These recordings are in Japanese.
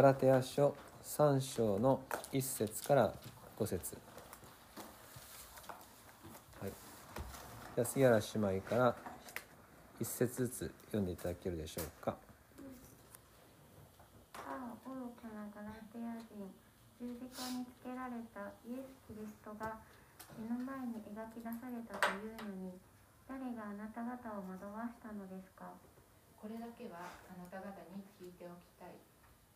ガラテヤ書3章の1節から5節はい、じゃあ杉原姉妹から1節ずつ読んでいただけるでしょうか。ああ愚かなガラテヤ人十字架につけられたイエス・キリストが目の前に描き出されたというのに誰があなた方を惑わしたのですか？これだけはあなた方に聞いておきたい。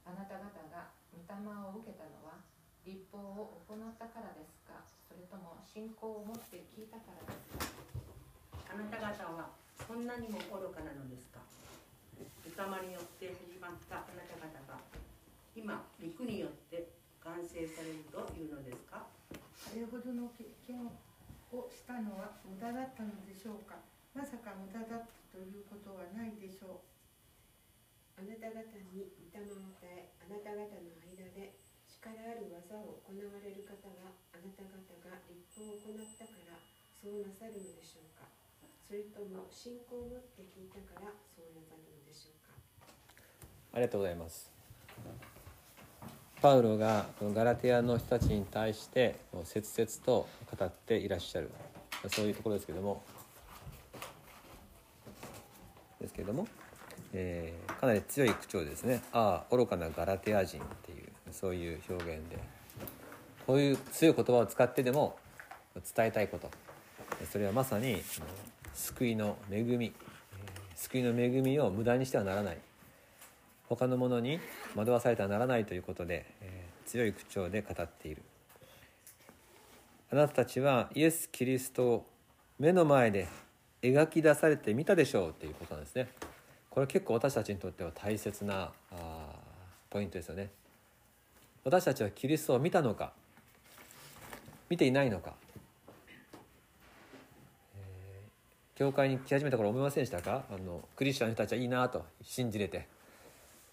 あなた方が御霊を受けたのは立法を行ったからですか？それとも信仰を持って聞いたからですか？あなた方はそんなにも愚かなのですか？御霊によって始まったあなた方が今陸によって完成されるというのですか？あれほどの経験をしたのは無駄だったのでしょうか？まさか無駄だったということはないでしょうあなた方に御霊を与えあなた方の間で力ある技を行われる方があなた方が立法を行ったからそうなさるのでしょうか。それとも信仰を持って聞いたからそうなさるのでしょうか。ありがとうございます。パウロがこのガラテヤの人たちに対して切々と語っていらっしゃる。そういうところですけども。ですけども、えーかなり強い口調ですね「ああ愚かなガラテヤ人」っていうそういう表現で。こういう強い言葉を使ってでも伝えたいこと。それはまさに救いの恵み。救いの恵みを無駄にしてはならない。他のものに惑わされてはならないということで、えー強い口調で語っている。あなたたちはイエス・キリストを目の前で描き出されてみたでしょうということなんですね。これ結構私たちにとっては大切なあポイントですよね。私たちはキリストを見たのか見ていないのか、えー教会に来始めた頃思いませんでしたか？あのクリスチャンの人たちはいいなと信じれて。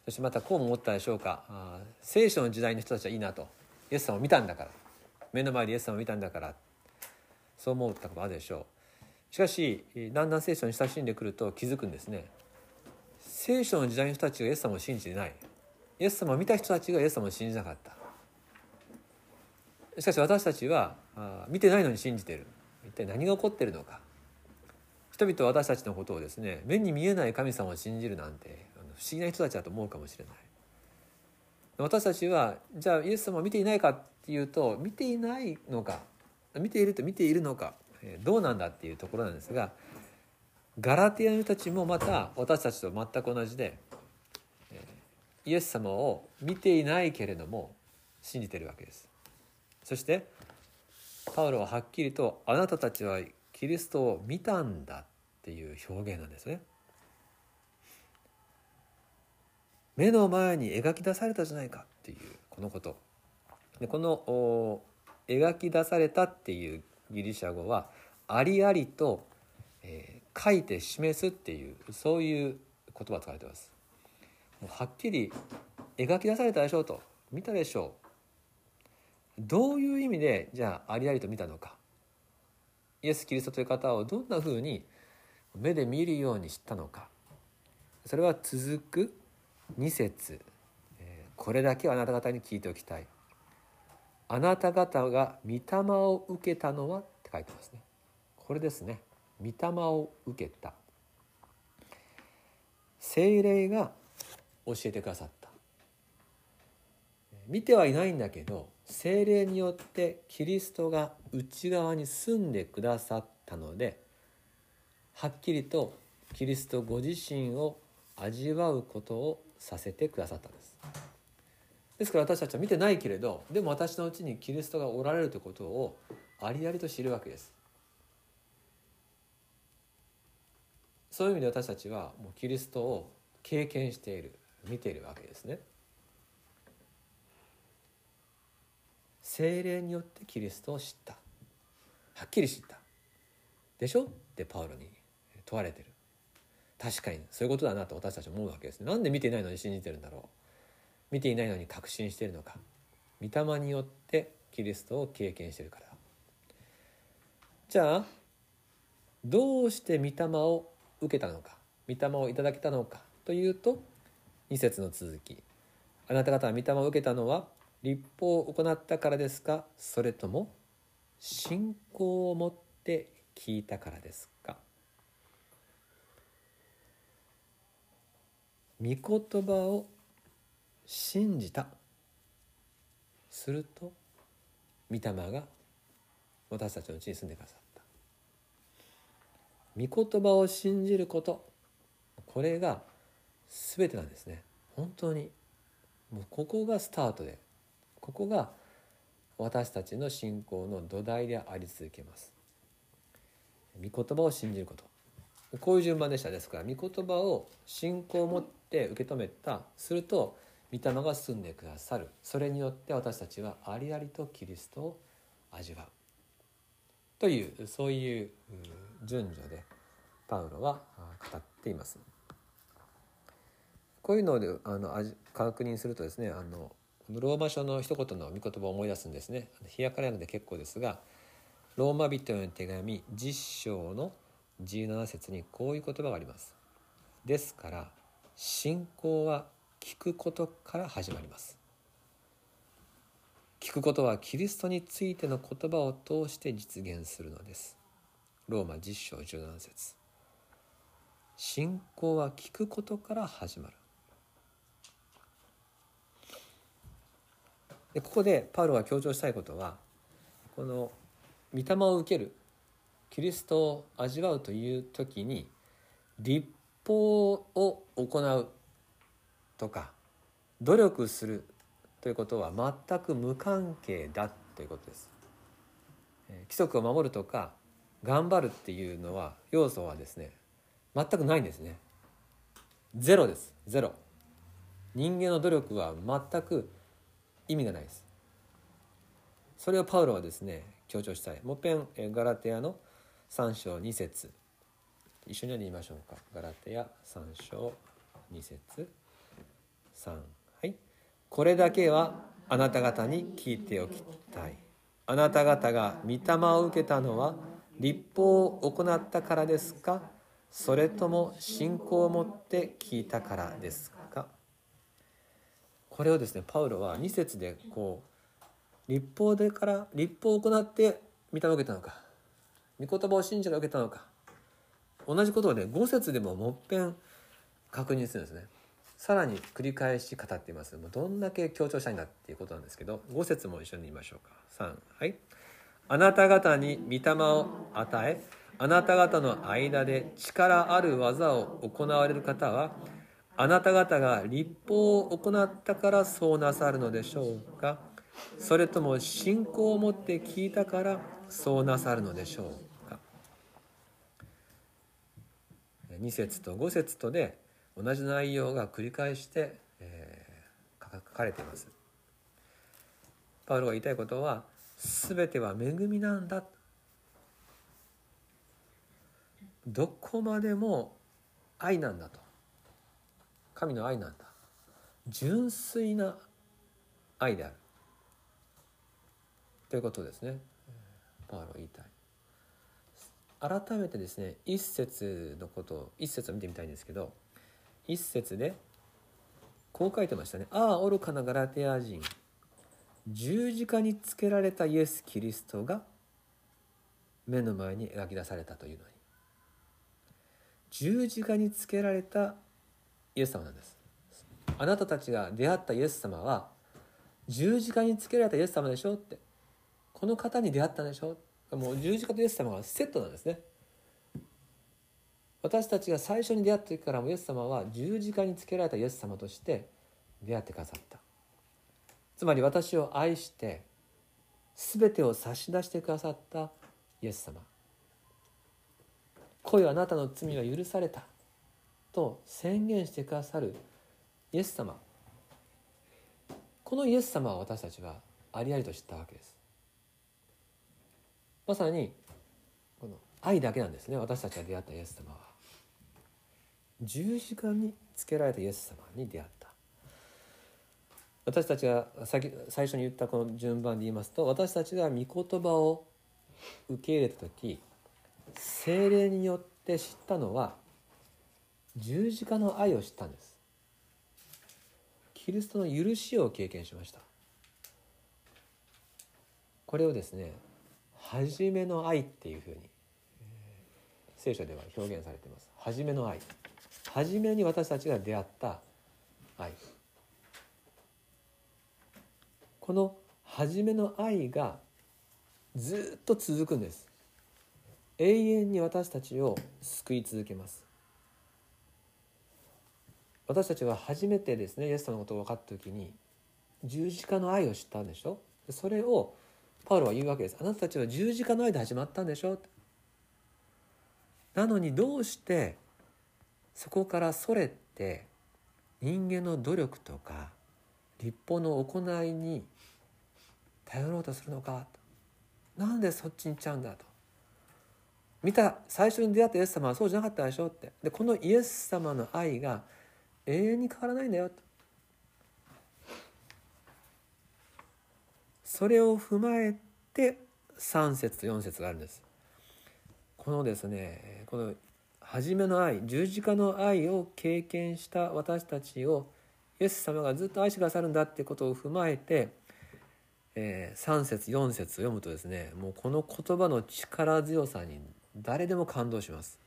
そしてまたこう思ったでしょうか？あ聖書の時代の人たちはいいなと。イエス様を見たんだから。目の前でイエス様を見たんだから。そう思ったことあるでしょう。しかしだんだん聖書に親しんでくると気づくんですね。聖書の時代の人たちがイエス様を信じてない。イエス様を見た人たちがイエス様を信じなかった。しかし私たちはあ見てないのに信じている。一体何が起こっているのか。人々は私たちのことをですね目に見えない神様を信じるなんて不思議な人たちだと思うかもしれない。私たちはじゃあイエス様を見ていないかっていうと見ていないのか見ていると見ているのかどうなんだっていうところなんですがガラティアの人たちもまた私たちと全く同じでイエス様を見ていないけれども信じてるわけです。そしてパウロははっきりと「あなたたちはキリストを見たんだ」っていう表現なんですね。目の前に描き出されたじゃないかっていうこのこと。でこの描き出されたっていうギリシャ語はありありと、えー書いて示すっていうそういう言葉使われてます。もうはっきり描き出されたでしょうと。見たでしょう。どういう意味でじゃあありありと見たのか。イエス・キリストという方をどんなふうに目で見るように知ったのか。それは続く2節。これだけはあなた方に聞いておきたい。あなた方が御霊を受けたのはって書いてますね。これですね。御霊を受けた。精霊が教えてくださった。見てはいないんだけど精霊によってキリストが内側に住んでくださったのではっきりとキリストご自身を味わうことをさせてくださったんです。ですから私たちは見てないけれどでも私のうちにキリストがおられるということをありありと知るわけです。そういう意味で私たちはもうキリストを経験している見ているわけですね。精霊によってキリストを知った。はっきり知った。でしょ？ってパウロに問われてる。確かにそういうことだなと私たち思うわけですね。なんで見ていないのに信じてるんだろう。見ていないのに確信しているのか。御霊によってキリストを経験しているから。じゃあどうして御霊を受けたのか御霊をいただけたのかというと2節の続き。あなた方は御霊を受けたのは立法を行ったからですかそれとも信仰を持って聞いたからですか。御言葉を信じた。すると御霊が私たちのうちに住んでくださった御言葉を信じること。これが全てなんですね。本当に。もうここがスタートで。ここが私たちの信仰の土台であり続けます。御言葉を信じること。こういう順番でした。ですから御言葉を信仰を持って受け止めた。すると御霊が住んでくださる。それによって私たちはありありとキリストを味わう。というそういう順序でパウロは語っています。こういうのであの確認するとですねあのローマ書の一言の御言葉を思い出すんですね。冷やかなくて結構ですがローマ人への手紙10章の17節にこういう言葉があります。ですから信仰は聞くことから始まります聞くことはキリストについての言葉を通して実現するのですローマ10章17節信仰は聞くことから始まるでここでパウロが強調したいことはこの御霊を受けるキリストを味わうという時に立法を行うとか努力するということは全く無関係だということです。規則を守るとか頑張るっていうのは要素はですね全くないんですね。ゼロですゼロ。人間の努力は全く意味がないです。それをパウロはですね強調したい。もっぺんガラテアの3章2節一緒に言いましょうか。ガラテア3章2節3はいこれだけはあなた方に聞いておきたいあなた方が御霊を受けたのは立法を行ったからですか？それとも信仰を持って聞いたからですか？これをですねパウロは2節でこう立法でから立法を行って御霊を受けたのか御言葉を信者が受けたのか同じことをね5節でももっぺん確認するんですね。さらに繰り返し語っています。もうどんだけ強調したいんだっていうことなんですけど5節も一緒に言いましょうか。3はい。あなた方に御霊を与えあなた方の間で力ある技を行われる方はあなた方が立法を行ったからそうなさるのでしょうかそれとも信仰を持って聞いたからそうなさるのでしょうか2節と5節とで同じ内容が繰り返して、えー、書かれています。パウロが言いたいことは全ては恵みなんだ。どこまでも愛なんだと。神の愛なんだ。純粋な愛である。ということですね。パウロ言いたい。改めてですね一節のことを一節を見てみたいんですけど一節でこう書いてましたね「ああ愚かなガラテア人。十字架につけられたイエス・キリストが目の前に描き出されたというのに。十字架につけられたイエス様なんです。あなたたちが出会ったイエス様は十字架につけられたイエス様でしょって。この方に出会ったんでしょもう十字架とイエス様はセットなんですね。私たちが最初に出会った時からもイエス様は十字架につけられたイエス様として出会ってくださった。つまり私を愛して全てを差し出してくださったイエス様。恋あなたの罪は許された。と宣言してくださるイエス様。このイエス様を私たちはありありと知ったわけです。まさにこの愛だけなんですね。私たちが出会ったイエス様は。十字架につけられたイエス様に出会った。私たちが先最初に言ったこの順番で言いますと私たちが御言葉を受け入れた時精霊によって知ったのは十字架の愛を知ったんです。キリストの許しを経験しました。これをですね「初めの愛」っていうふうに、聖書では表現されています。初めの愛。初めに私たちが出会った愛。この初めの愛がずっと続くんです。永遠に私たちを救い続けます。私たちは初めてですねイエス様のことを分かった時に十字架の愛を知ったんでしょ？それをパウロは言うわけです。あなたたちは十字架の愛で始まったんでしょ？なのにどうしてそこからそれって人間の努力とか立法の行いに頼ろうとするのか。なんでそっちに行っちゃうんだと。見た最初に出会ったイエス様はそうじゃなかったでしょって。でこのイエス様の愛が永遠に変わらないんだよと。それを踏まえて3節と4節があるんです。このですねこの初めの愛十字架の愛を経験した私たちをイエス様がずっと愛してくださるんだってことを踏まえて、えー、3節4節読むとですねもうこの言葉の力強さに誰でも感動します、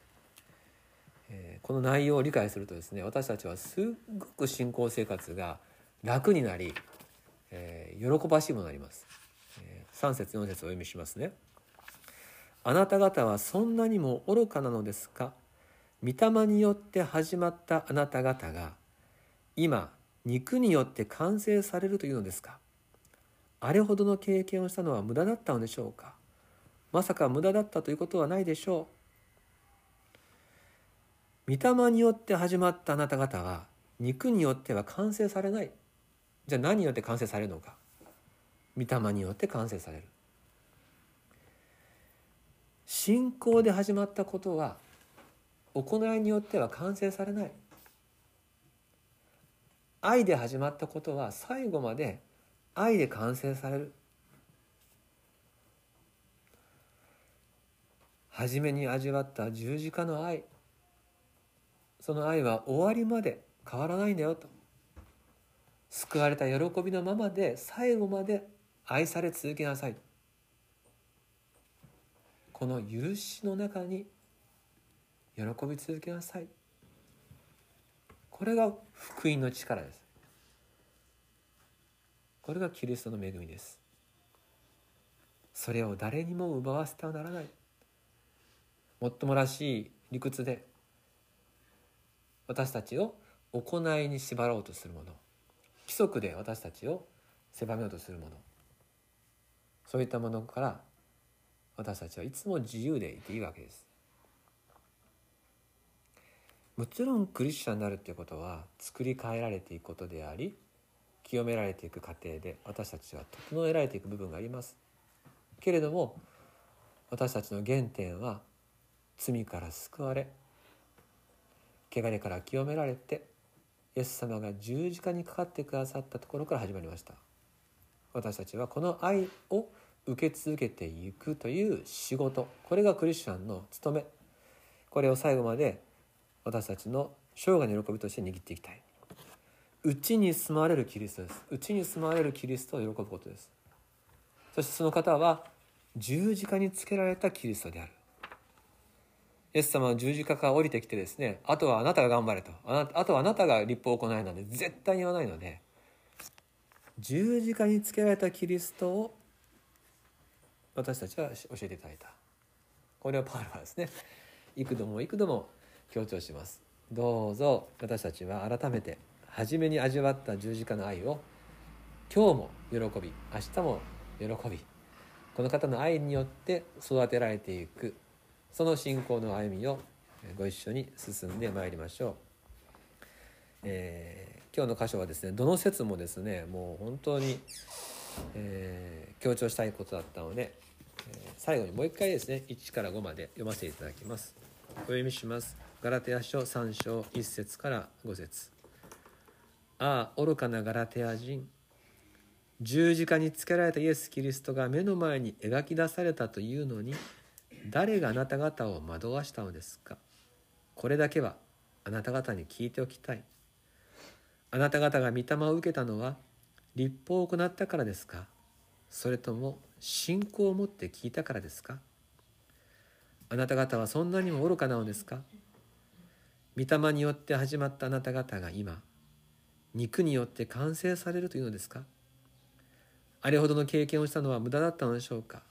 えー、この内容を理解するとですね私たちはすっごく信仰生活が楽になり、えー、喜ばしいものになります、えー、3節4節お読みしますね。あなた方はそんなにも愚かなのですか？御霊によって始まったあなた方が今肉によって完成されるというのですか？あれほどの経験をしたのは無駄だったのでしょうか？まさか無駄だったということはないでしょう。御霊によって始まったあなた方は肉によっては完成されない。じゃあ何によって完成されるのか？御霊によって完成される。信仰で始まったことは行いによっては完成されない。愛で始まったことは最後まで愛で完成される。初めに味わった十字架の愛。その愛は終わりまで変わらないんだよと。救われた喜びのままで最後まで愛され続けなさいこの許しの中に喜び続けなさい。これが福音の力です。これがキリストの恵みです。それを誰にも奪わせてはならない。もっともらしい理屈で私たちを行いに縛ろうとするもの。規則で私たちを狭めようとするもの。そういったものから私たちはいつも自由でいていいわけです。もちろんクリスチャンになるっていうことは作り変えられていくことであり清められていく過程で私たちは整えられていく部分があります。けれども私たちの原点は罪から救われ汚れから清められてイエス様が十字架にかかってくださったところから始まりました。私たちはこの愛を受け続けていくという仕事。これがクリスチャンの務め。これを最後まで私たちの生涯の喜びとして握っていきたい。内に住まれるキリストです。内に住まれるキリストを喜ぶことです。そしてその方は十字架につけられたキリストである。イエス様は十字架から降りてきてですねあとはあなたが頑張れと。ああとはあなたが立法を行いなんで絶対に言わないので十字架につけられたキリストを私たちは教えていただいた。これはパウロはですね幾度も幾度も強調します。どうぞ私たちは改めて初めに味わった十字架の愛を今日も喜び明日も喜び。この方の愛によって育てられていくその信仰の歩みをご一緒に進んでまいりましょう、えー、今日の箇所はですねどの説もですねもう本当に、えー、強調したいことだったので、え、最後にもう一回ですね1から5まで読ませていただきます。お読みします。ガラテア書3章1節から5節。ああ愚かなガラテア人。十字架につけられたイエス・キリストが目の前に描き出されたというのに誰があなた方を惑わしたのですか？これだけはあなた方に聞いておきたい。あなた方が御霊を受けたのは立法を行ったからですか？それとも信仰を持って聞いたからですか？あなた方はそんなにも愚かなのですか？御霊によって始まったあなた方が今肉によって完成されるというのですか？あれほどの経験をしたのは無駄だったのでしょうか？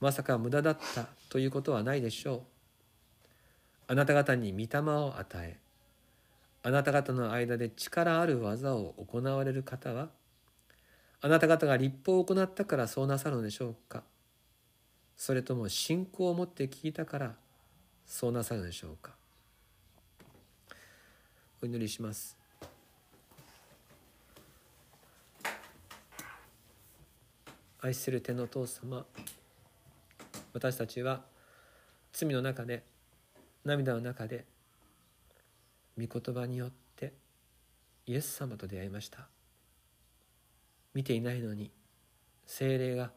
まさか無駄だったということはないでしょう。あなた方に御霊を与えあなた方の間で力ある技を行われる方はあなた方が立法を行ったからそうなさるのでしょうか？それとも信仰を持って聞いたからそうなさるのでしょうか？お祈りします。愛する天のお父様私たちは罪の中で涙の中で御言葉によってイエス様と出会いました。見ていないのに精霊が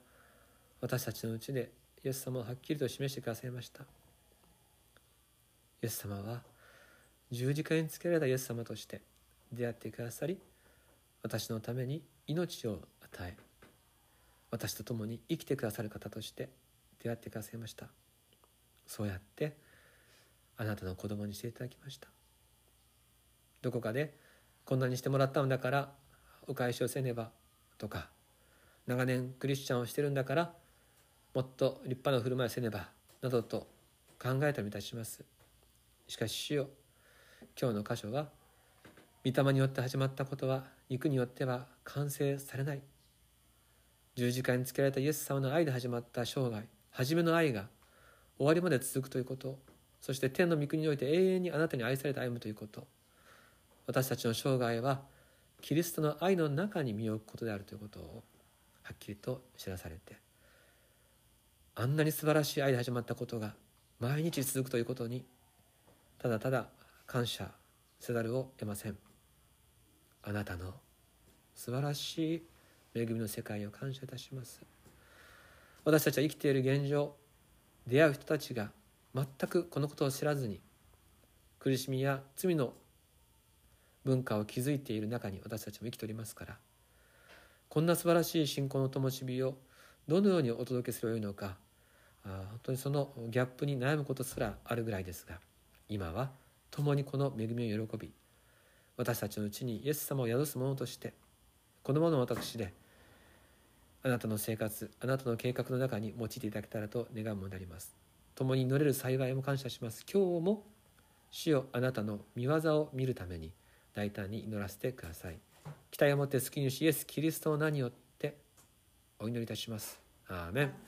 私たちのうちでイエス様をはっきりと示してくださいました。イエス様は十字架につけられたイエス様として出会ってくださり私のために命を与え私と共に生きてくださる方として出会ってくださいました。そうやってあなたの子供にしていただきました。どこかでこんなにしてもらったのだからお返しをせねばとか長年クリスチャンをしてるんだからもっと立派な振る舞いをせねばなどと考えたりいたします。しかし主よ今日の箇所は御霊によって始まったことは肉によっては完成されない。十字架につけられたイエス様の愛で始まった生涯初めの愛が終わりまで続くということそして天の御国において永遠にあなたに愛されて歩むということ。私たちの生涯はキリストの愛の中に身を置くことであるということをはっきりと知らされてあんなに素晴らしい愛で始まったことが毎日続くということにただただ感謝せざるを得ません。あなたの素晴らしい恵みの世界を感謝いたします。私たちは生きている現状出会う人たちが全くこのことを知らずに苦しみや罪の文化を築いている中に私たちも生きておりますからこんな素晴らしい信仰の灯火をどのようにお届けすればよいのか本当にそのギャップに悩むことすらあるぐらいですが今は共にこの恵みを喜び私たちのうちにイエス様を宿す者としてこの者の私であなたの生活あなたの計画の中に用いていただけたらと願うものであります。共に乗れる幸いも感謝します。今日も主よあなたの見業を見るために大胆に祈らせてください。期待を持って好きにイエス・キリストの名によってお祈りいたします。アーメン。